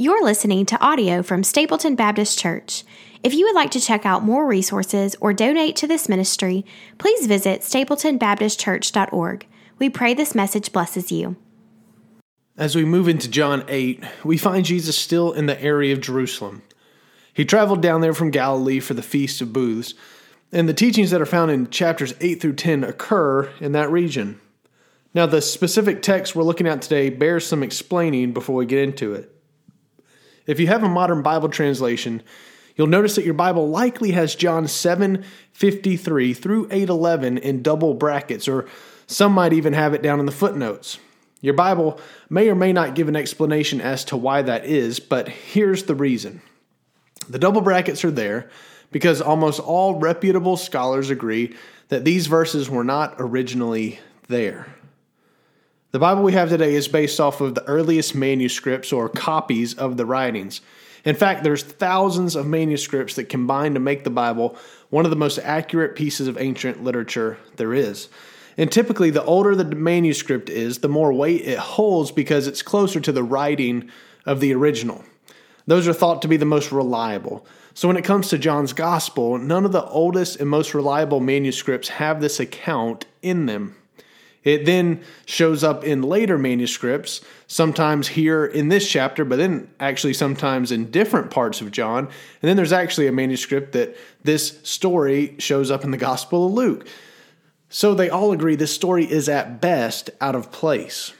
You're listening to audio from Stapleton Baptist Church. If you would like to check out more resources or donate to this ministry, please visit stapletonbaptistchurch.org. We pray this message blesses you. As we move into John 8, we find Jesus still in the area of Jerusalem. He traveled down there from Galilee for the Feast of Booths, and the teachings that are found in chapters 8 through 10 occur in that region. Now, the specific text we're looking at today bears some explaining before we get into it. If you have a modern Bible translation, you'll notice that your Bible likely has John 7:53 through 8:11 in double brackets or some might even have it down in the footnotes. Your Bible may or may not give an explanation as to why that is, but here's the reason. The double brackets are there because almost all reputable scholars agree that these verses were not originally there. The Bible we have today is based off of the earliest manuscripts or copies of the writings. In fact, there's thousands of manuscripts that combine to make the Bible one of the most accurate pieces of ancient literature there is. And typically, the older the manuscript is, the more weight it holds because it's closer to the writing of the original. Those are thought to be the most reliable. So, when it comes to John's Gospel, none of the oldest and most reliable manuscripts have this account in them. It then shows up in later manuscripts, sometimes here in this chapter, but then actually sometimes in different parts of John. And then there's actually a manuscript that this story shows up in the Gospel of Luke. So they all agree this story is at best out of place.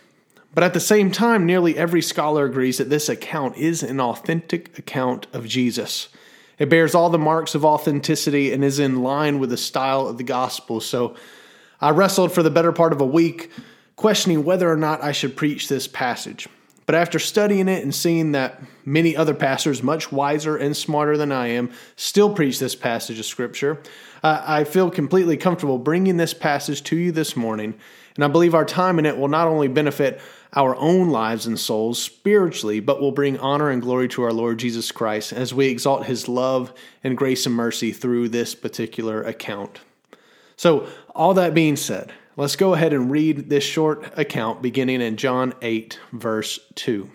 But at the same time, nearly every scholar agrees that this account is an authentic account of Jesus. It bears all the marks of authenticity and is in line with the style of the gospel. So I wrestled for the better part of a week, questioning whether or not I should preach this passage. But after studying it and seeing that many other pastors, much wiser and smarter than I am, still preach this passage of Scripture, uh, I feel completely comfortable bringing this passage to you this morning. And I believe our time in it will not only benefit our own lives and souls spiritually, but will bring honor and glory to our Lord Jesus Christ as we exalt his love and grace and mercy through this particular account. So, all that being said, let's go ahead and read this short account beginning in John 8, verse 2.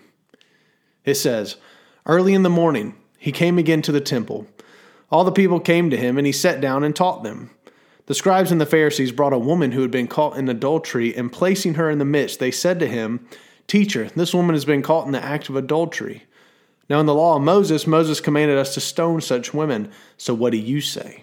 It says, Early in the morning, he came again to the temple. All the people came to him, and he sat down and taught them. The scribes and the Pharisees brought a woman who had been caught in adultery, and placing her in the midst, they said to him, Teacher, this woman has been caught in the act of adultery. Now, in the law of Moses, Moses commanded us to stone such women. So what do you say?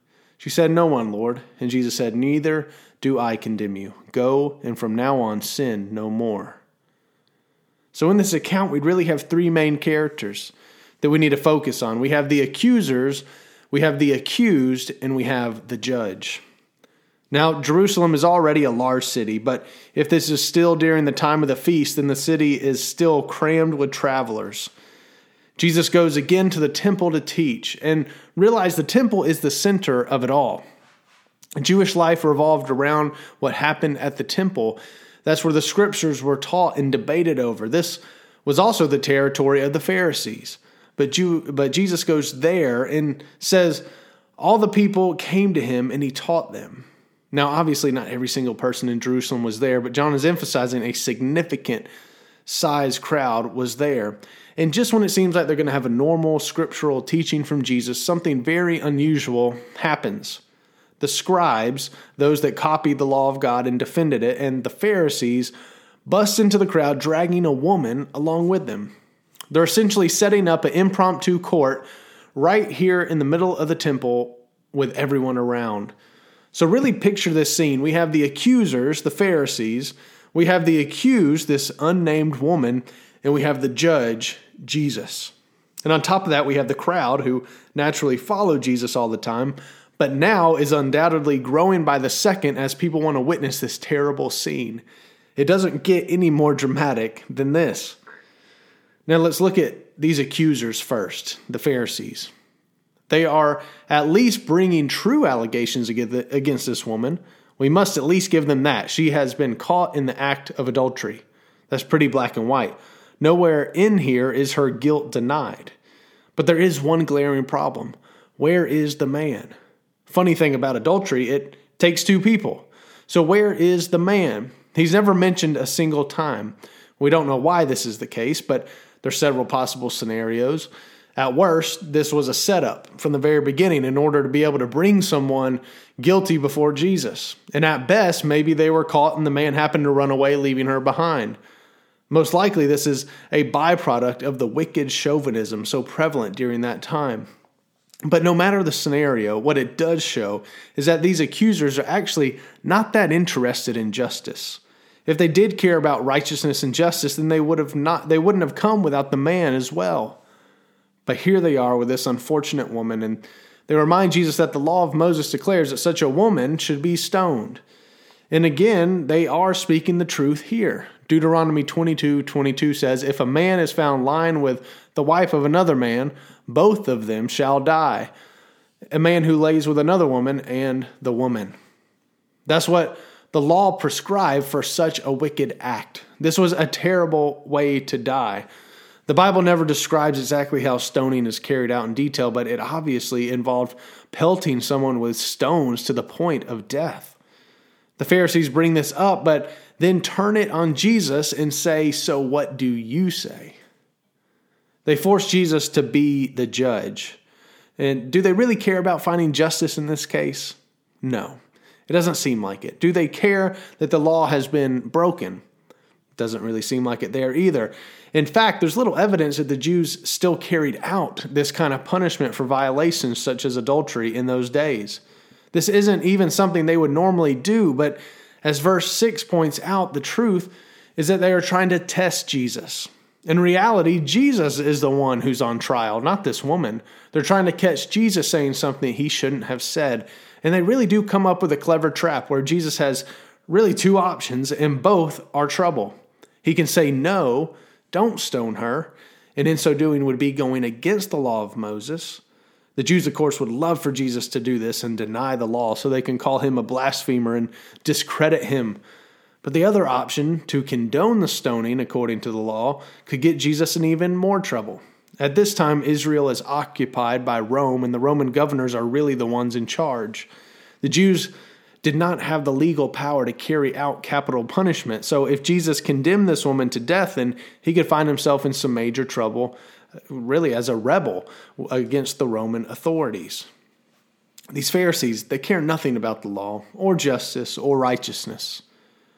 She said, No one, Lord. And Jesus said, Neither do I condemn you. Go, and from now on sin no more. So, in this account, we'd really have three main characters that we need to focus on. We have the accusers, we have the accused, and we have the judge. Now, Jerusalem is already a large city, but if this is still during the time of the feast, then the city is still crammed with travelers. Jesus goes again to the temple to teach and realize the temple is the center of it all. Jewish life revolved around what happened at the temple. That's where the scriptures were taught and debated over. This was also the territory of the Pharisees. But, Jew, but Jesus goes there and says, All the people came to him and he taught them. Now, obviously, not every single person in Jerusalem was there, but John is emphasizing a significant size crowd was there. And just when it seems like they're going to have a normal scriptural teaching from Jesus, something very unusual happens. The scribes, those that copied the law of God and defended it, and the Pharisees bust into the crowd dragging a woman along with them. They're essentially setting up an impromptu court right here in the middle of the temple with everyone around. So, really picture this scene. We have the accusers, the Pharisees, we have the accused, this unnamed woman, and we have the judge, Jesus. And on top of that, we have the crowd who naturally follow Jesus all the time, but now is undoubtedly growing by the second as people want to witness this terrible scene. It doesn't get any more dramatic than this. Now let's look at these accusers first, the Pharisees. They are at least bringing true allegations against this woman. We must at least give them that. She has been caught in the act of adultery. That's pretty black and white. Nowhere in here is her guilt denied. But there is one glaring problem. Where is the man? Funny thing about adultery, it takes two people. So where is the man? He's never mentioned a single time. We don't know why this is the case, but there's several possible scenarios. At worst, this was a setup from the very beginning in order to be able to bring someone guilty before Jesus. And at best, maybe they were caught and the man happened to run away, leaving her behind. Most likely, this is a byproduct of the wicked chauvinism so prevalent during that time. But no matter the scenario, what it does show is that these accusers are actually not that interested in justice. If they did care about righteousness and justice, then they would have not they wouldn't have come without the man as well. But here they are with this unfortunate woman, and they remind Jesus that the law of Moses declares that such a woman should be stoned. And again, they are speaking the truth here. Deuteronomy 22 22 says, If a man is found lying with the wife of another man, both of them shall die. A man who lays with another woman and the woman. That's what the law prescribed for such a wicked act. This was a terrible way to die. The Bible never describes exactly how stoning is carried out in detail, but it obviously involved pelting someone with stones to the point of death. The Pharisees bring this up, but then turn it on Jesus and say, So what do you say? They force Jesus to be the judge. And do they really care about finding justice in this case? No. It doesn't seem like it. Do they care that the law has been broken? Doesn't really seem like it there either. In fact, there's little evidence that the Jews still carried out this kind of punishment for violations such as adultery in those days. This isn't even something they would normally do, but as verse 6 points out, the truth is that they are trying to test Jesus. In reality, Jesus is the one who's on trial, not this woman. They're trying to catch Jesus saying something he shouldn't have said. And they really do come up with a clever trap where Jesus has really two options, and both are trouble. He can say, No, don't stone her, and in so doing would be going against the law of Moses. The Jews, of course, would love for Jesus to do this and deny the law so they can call him a blasphemer and discredit him but the other option, to condone the stoning according to the law, could get Jesus in even more trouble. At this time, Israel is occupied by Rome, and the Roman governors are really the ones in charge. The Jews did not have the legal power to carry out capital punishment. So, if Jesus condemned this woman to death, then he could find himself in some major trouble, uh, really as a rebel against the Roman authorities. These Pharisees, they care nothing about the law, or justice, or righteousness.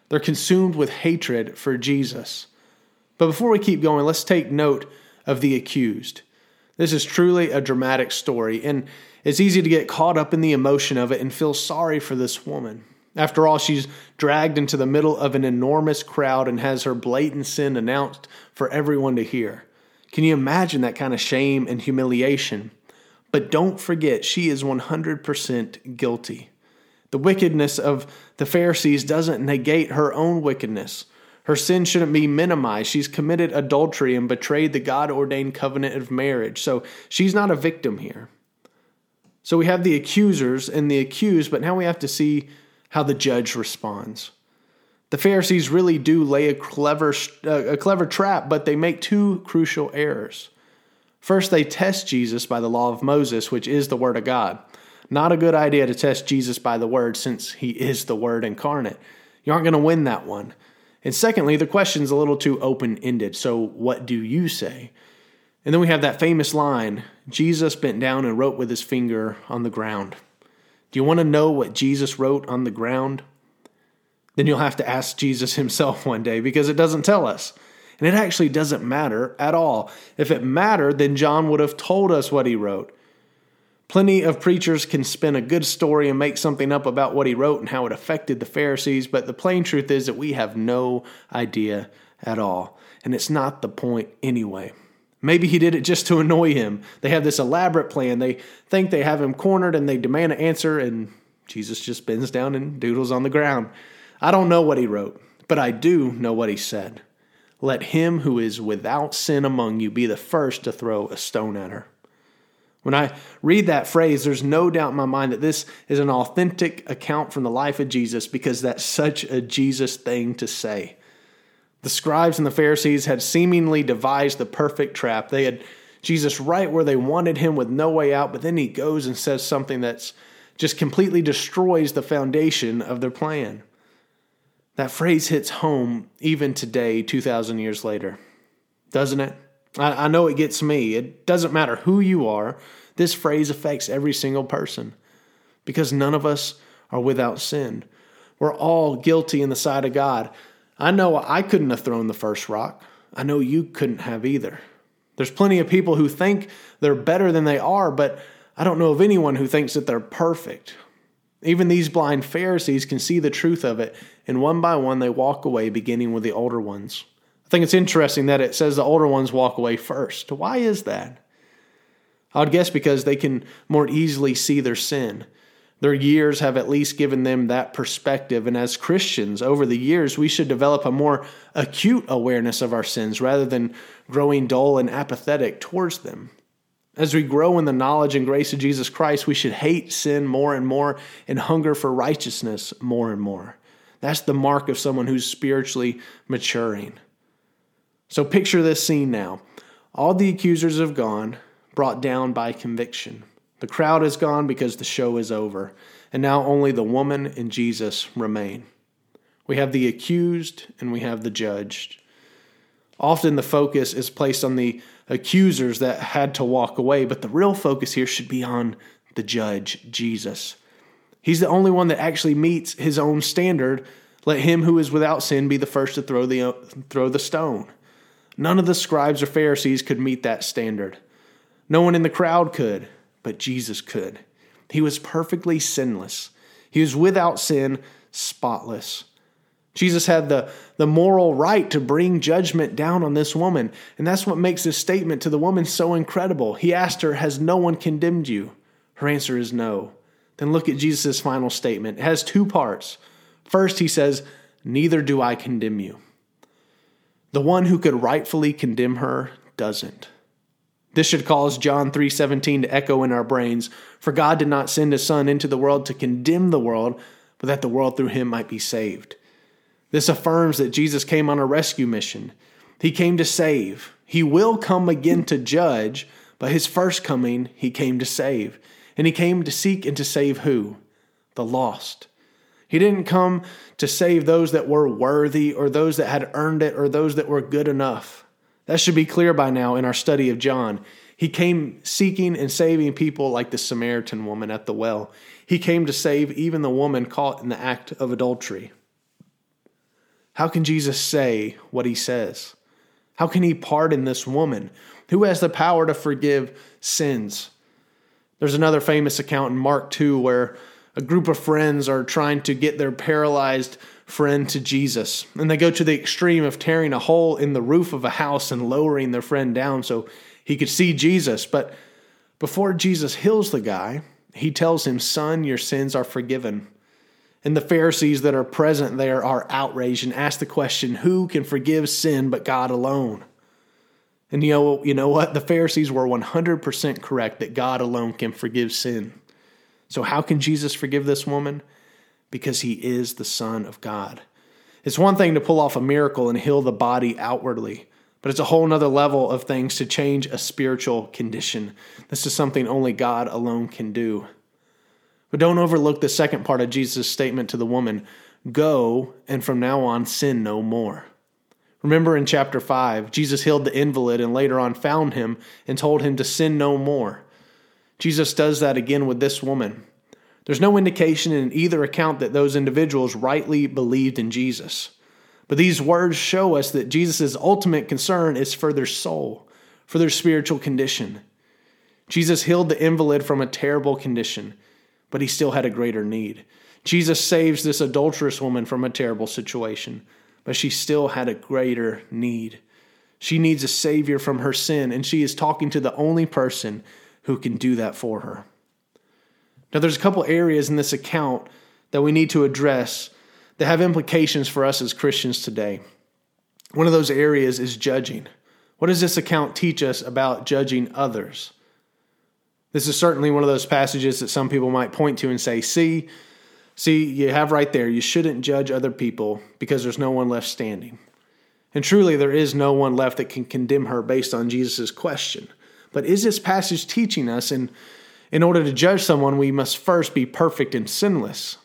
They're consumed with hatred for Jesus. But before we keep going, let's take note of the accused. This is truly a dramatic story, and it's easy to get caught up in the emotion of it and feel sorry for this woman. After all, she's dragged into the middle of an enormous crowd and has her blatant sin announced for everyone to hear. Can you imagine that kind of shame and humiliation? But don't forget, she is 100% guilty. The wickedness of the Pharisees doesn't negate her own wickedness. Her sin shouldn't be minimized. She's committed adultery and betrayed the God ordained covenant of marriage. So she's not a victim here. So we have the accusers and the accused, but now we have to see how the judge responds. The Pharisees really do lay a clever, uh, a clever trap, but they make two crucial errors. First, they test Jesus by the law of Moses, which is the Word of God. Not a good idea to test Jesus by the word since he is the word incarnate. You aren't going to win that one. And secondly, the question's a little too open ended. So, what do you say? And then we have that famous line Jesus bent down and wrote with his finger on the ground. Do you want to know what Jesus wrote on the ground? Then you'll have to ask Jesus himself one day because it doesn't tell us. And it actually doesn't matter at all. If it mattered, then John would have told us what he wrote. Plenty of preachers can spin a good story and make something up about what he wrote and how it affected the Pharisees, but the plain truth is that we have no idea at all. And it's not the point anyway. Maybe he did it just to annoy him. They have this elaborate plan. They think they have him cornered and they demand an answer, and Jesus just bends down and doodles on the ground. I don't know what he wrote, but I do know what he said. let him who is without sin among you be the first to throw a stone at her. When I read that phrase, there's no doubt in my mind that this is an authentic account from the life of Jesus because that's such a Jesus thing to say. The scribes and the Pharisees had seemingly devised the perfect trap. They had Jesus right where they wanted him with no way out, but then he goes and says something that's just completely destroys the foundation of their plan. That phrase hits home even today, 2,000 years later, doesn't it? I, I know it gets me. It doesn't matter who you are, this phrase affects every single person because none of us are without sin. We're all guilty in the sight of God. I know I couldn't have thrown the first rock. I know you couldn't have either. There's plenty of people who think they're better than they are, but I don't know of anyone who thinks that they're perfect. Even these blind Pharisees can see the truth of it, and one by one they walk away, beginning with the older ones. I think it's interesting that it says the older ones walk away first. Why is that? I would guess because they can more easily see their sin. Their years have at least given them that perspective. And as Christians, over the years, we should develop a more acute awareness of our sins rather than growing dull and apathetic towards them. As we grow in the knowledge and grace of Jesus Christ, we should hate sin more and more and hunger for righteousness more and more. That's the mark of someone who's spiritually maturing. So picture this scene now. All the accusers have gone, brought down by conviction. The crowd is gone because the show is over, and now only the woman and Jesus remain. We have the accused and we have the judged. Often the focus is placed on the accusers that had to walk away, but the real focus here should be on the judge, Jesus. He's the only one that actually meets his own standard. Let him who is without sin be the first to throw the, throw the stone. None of the scribes or Pharisees could meet that standard. No one in the crowd could but Jesus could. He was perfectly sinless. He was without sin, spotless. Jesus had the, the moral right to bring judgment down on this woman. And that's what makes this statement to the woman so incredible. He asked her, Has no one condemned you? Her answer is no. Then look at Jesus' final statement. It has two parts. First, he says, Neither do I condemn you. The one who could rightfully condemn her doesn't. This should cause John 3:17 to echo in our brains, for God did not send his son into the world to condemn the world, but that the world through him might be saved. This affirms that Jesus came on a rescue mission. He came to save. He will come again to judge, but his first coming he came to save. And he came to seek and to save who? The lost. He didn't come to save those that were worthy or those that had earned it or those that were good enough. That should be clear by now in our study of John. He came seeking and saving people like the Samaritan woman at the well. He came to save even the woman caught in the act of adultery. How can Jesus say what he says? How can he pardon this woman who has the power to forgive sins? There's another famous account in Mark 2 where a group of friends are trying to get their paralyzed friend to Jesus. And they go to the extreme of tearing a hole in the roof of a house and lowering their friend down so he could see Jesus. But before Jesus heals the guy, he tells him, Son, your sins are forgiven. And the Pharisees that are present there are outraged and ask the question, Who can forgive sin but God alone? And you know, you know what? The Pharisees were 100% correct that God alone can forgive sin. So, how can Jesus forgive this woman? because he is the Son of God. It's one thing to pull off a miracle and heal the body outwardly, but it's a whole nother level of things to change a spiritual condition. This is something only God alone can do. But don't overlook the second part of Jesus' statement to the woman Go, and from now on, sin no more. Remember in chapter 5, Jesus healed the invalid and later on found him and told him to sin no more. Jesus does that again with this woman. There's no indication in either account that those individuals rightly believed in Jesus. But these words show us that Jesus' ultimate concern is for their soul, for their spiritual condition. Jesus healed the invalid from a terrible condition, but he still had a greater need. Jesus saves this adulterous woman from a terrible situation, but she still had a greater need. She needs a Savior from her sin, and she is talking to the only person who can do that for her. Now, there's a couple areas in this account that we need to address that have implications for us as Christians today. One of those areas is judging. What does this account teach us about judging others? This is certainly one of those passages that some people might point to and say, see, see, you have right there, you shouldn't judge other people because there's no one left standing. And truly, there is no one left that can condemn her based on Jesus' question. But is this passage teaching us in, in order to judge someone, we must first be perfect and sinless?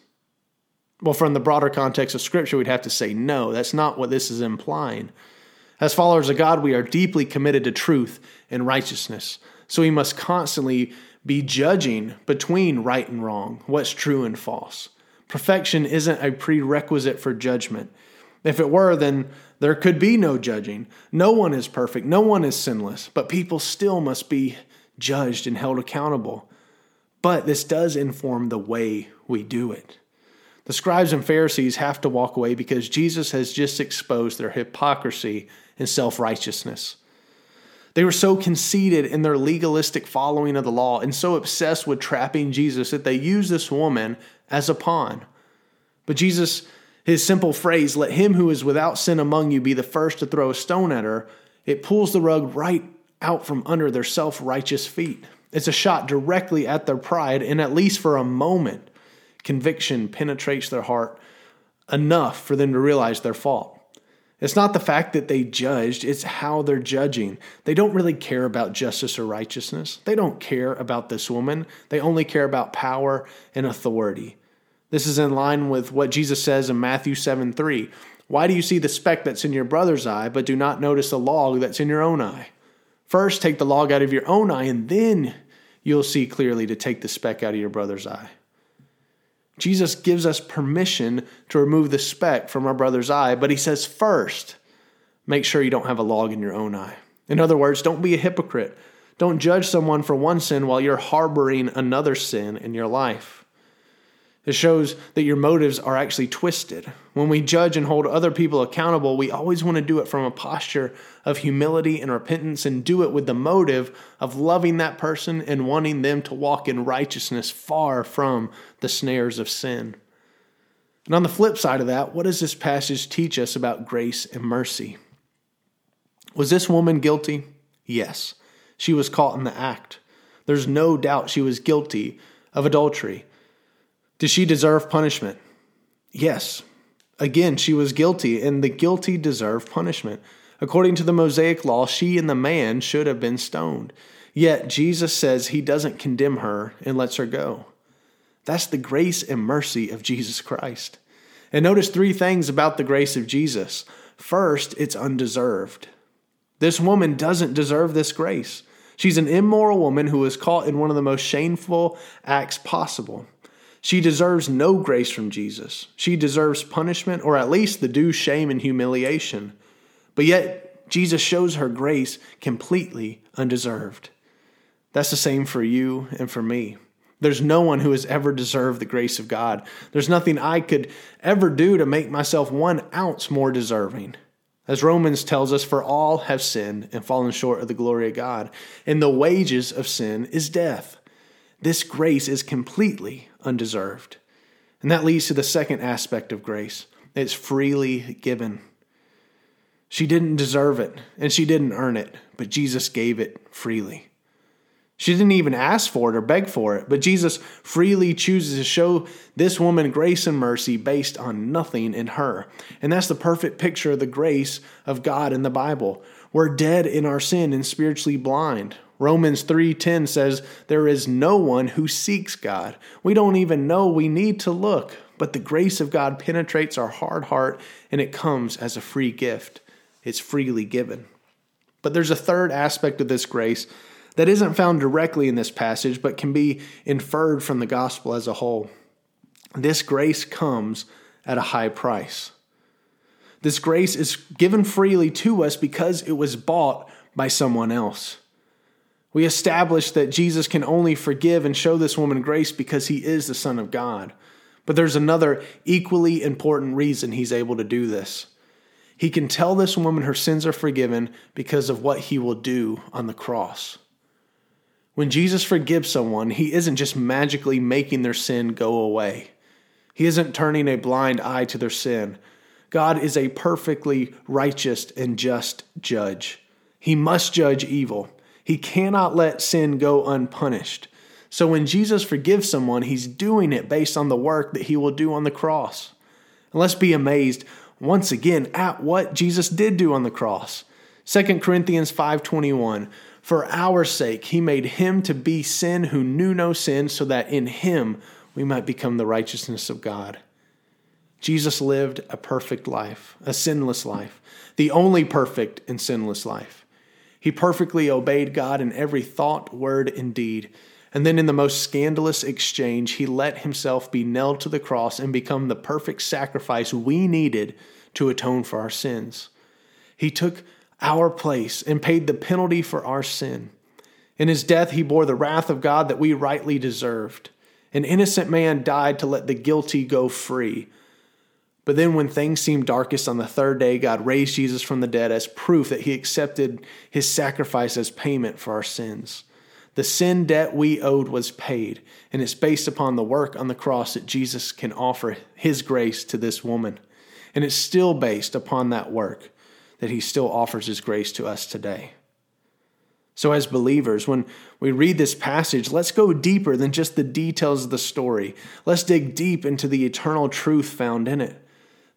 Well, from the broader context of Scripture, we'd have to say no. That's not what this is implying. As followers of God, we are deeply committed to truth and righteousness. So we must constantly be judging between right and wrong, what's true and false. Perfection isn't a prerequisite for judgment. If it were, then there could be no judging. No one is perfect, no one is sinless, but people still must be judged and held accountable. But this does inform the way we do it. The scribes and Pharisees have to walk away because Jesus has just exposed their hypocrisy and self righteousness. They were so conceited in their legalistic following of the law and so obsessed with trapping Jesus that they used this woman as a pawn. But Jesus, his simple phrase, let him who is without sin among you be the first to throw a stone at her, it pulls the rug right out from under their self righteous feet. It's a shot directly at their pride, and at least for a moment, conviction penetrates their heart enough for them to realize their fault. It's not the fact that they judged, it's how they're judging. They don't really care about justice or righteousness. They don't care about this woman. They only care about power and authority. This is in line with what Jesus says in Matthew 7 3. Why do you see the speck that's in your brother's eye, but do not notice the log that's in your own eye? First, take the log out of your own eye, and then you'll see clearly to take the speck out of your brother's eye. Jesus gives us permission to remove the speck from our brother's eye, but he says first, make sure you don't have a log in your own eye. In other words, don't be a hypocrite. Don't judge someone for one sin while you're harboring another sin in your life. It shows that your motives are actually twisted. When we judge and hold other people accountable, we always want to do it from a posture of humility and repentance and do it with the motive of loving that person and wanting them to walk in righteousness far from the snares of sin. And on the flip side of that, what does this passage teach us about grace and mercy? Was this woman guilty? Yes. She was caught in the act. There's no doubt she was guilty of adultery. Did she deserve punishment? Yes. Again, she was guilty, and the guilty deserve punishment. According to the Mosaic law, she and the man should have been stoned. Yet Jesus says he doesn't condemn her and lets her go. That's the grace and mercy of Jesus Christ. And notice three things about the grace of Jesus. First, it's undeserved. This woman doesn't deserve this grace. She's an immoral woman who was caught in one of the most shameful acts possible. She deserves no grace from Jesus. She deserves punishment, or at least the due shame and humiliation. But yet, Jesus shows her grace completely undeserved. That's the same for you and for me. There's no one who has ever deserved the grace of God. There's nothing I could ever do to make myself one ounce more deserving. As Romans tells us, for all have sinned and fallen short of the glory of God, and the wages of sin is death. This grace is completely undeserved. And that leads to the second aspect of grace it's freely given. She didn't deserve it, and she didn't earn it, but Jesus gave it freely. She didn't even ask for it or beg for it, but Jesus freely chooses to show this woman grace and mercy based on nothing in her. And that's the perfect picture of the grace of God in the Bible. We're dead in our sin and spiritually blind. Romans 3:10 says there is no one who seeks God. We don't even know we need to look, but the grace of God penetrates our hard heart and it comes as a free gift. It's freely given. But there's a third aspect of this grace that isn't found directly in this passage but can be inferred from the gospel as a whole. This grace comes at a high price. This grace is given freely to us because it was bought by someone else. We establish that Jesus can only forgive and show this woman grace because he is the Son of God. But there's another equally important reason he's able to do this. He can tell this woman her sins are forgiven because of what he will do on the cross. When Jesus forgives someone, he isn't just magically making their sin go away. He isn't turning a blind eye to their sin. God is a perfectly righteous and just judge. He must judge evil. He cannot let sin go unpunished. So when Jesus forgives someone, he's doing it based on the work that he will do on the cross. And let's be amazed once again at what Jesus did do on the cross. 2 Corinthians 5:21 For our sake he made him to be sin who knew no sin so that in him we might become the righteousness of God. Jesus lived a perfect life, a sinless life, the only perfect and sinless life. He perfectly obeyed God in every thought, word, and deed. And then, in the most scandalous exchange, he let himself be nailed to the cross and become the perfect sacrifice we needed to atone for our sins. He took our place and paid the penalty for our sin. In his death, he bore the wrath of God that we rightly deserved. An innocent man died to let the guilty go free. But then, when things seemed darkest on the third day, God raised Jesus from the dead as proof that he accepted his sacrifice as payment for our sins. The sin debt we owed was paid, and it's based upon the work on the cross that Jesus can offer his grace to this woman. And it's still based upon that work that he still offers his grace to us today. So, as believers, when we read this passage, let's go deeper than just the details of the story. Let's dig deep into the eternal truth found in it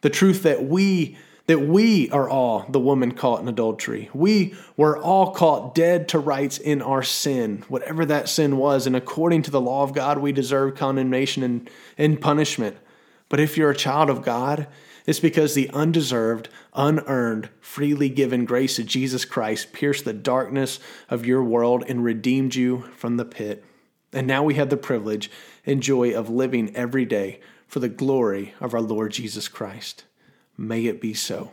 the truth that we that we are all the woman caught in adultery. We were all caught dead to rights in our sin, whatever that sin was, and according to the law of God, we deserve condemnation and, and punishment. But if you're a child of God, it's because the undeserved, unearned, freely given grace of Jesus Christ pierced the darkness of your world and redeemed you from the pit. And now we have the privilege and joy of living every day for the glory of our Lord Jesus Christ. May it be so.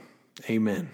Amen.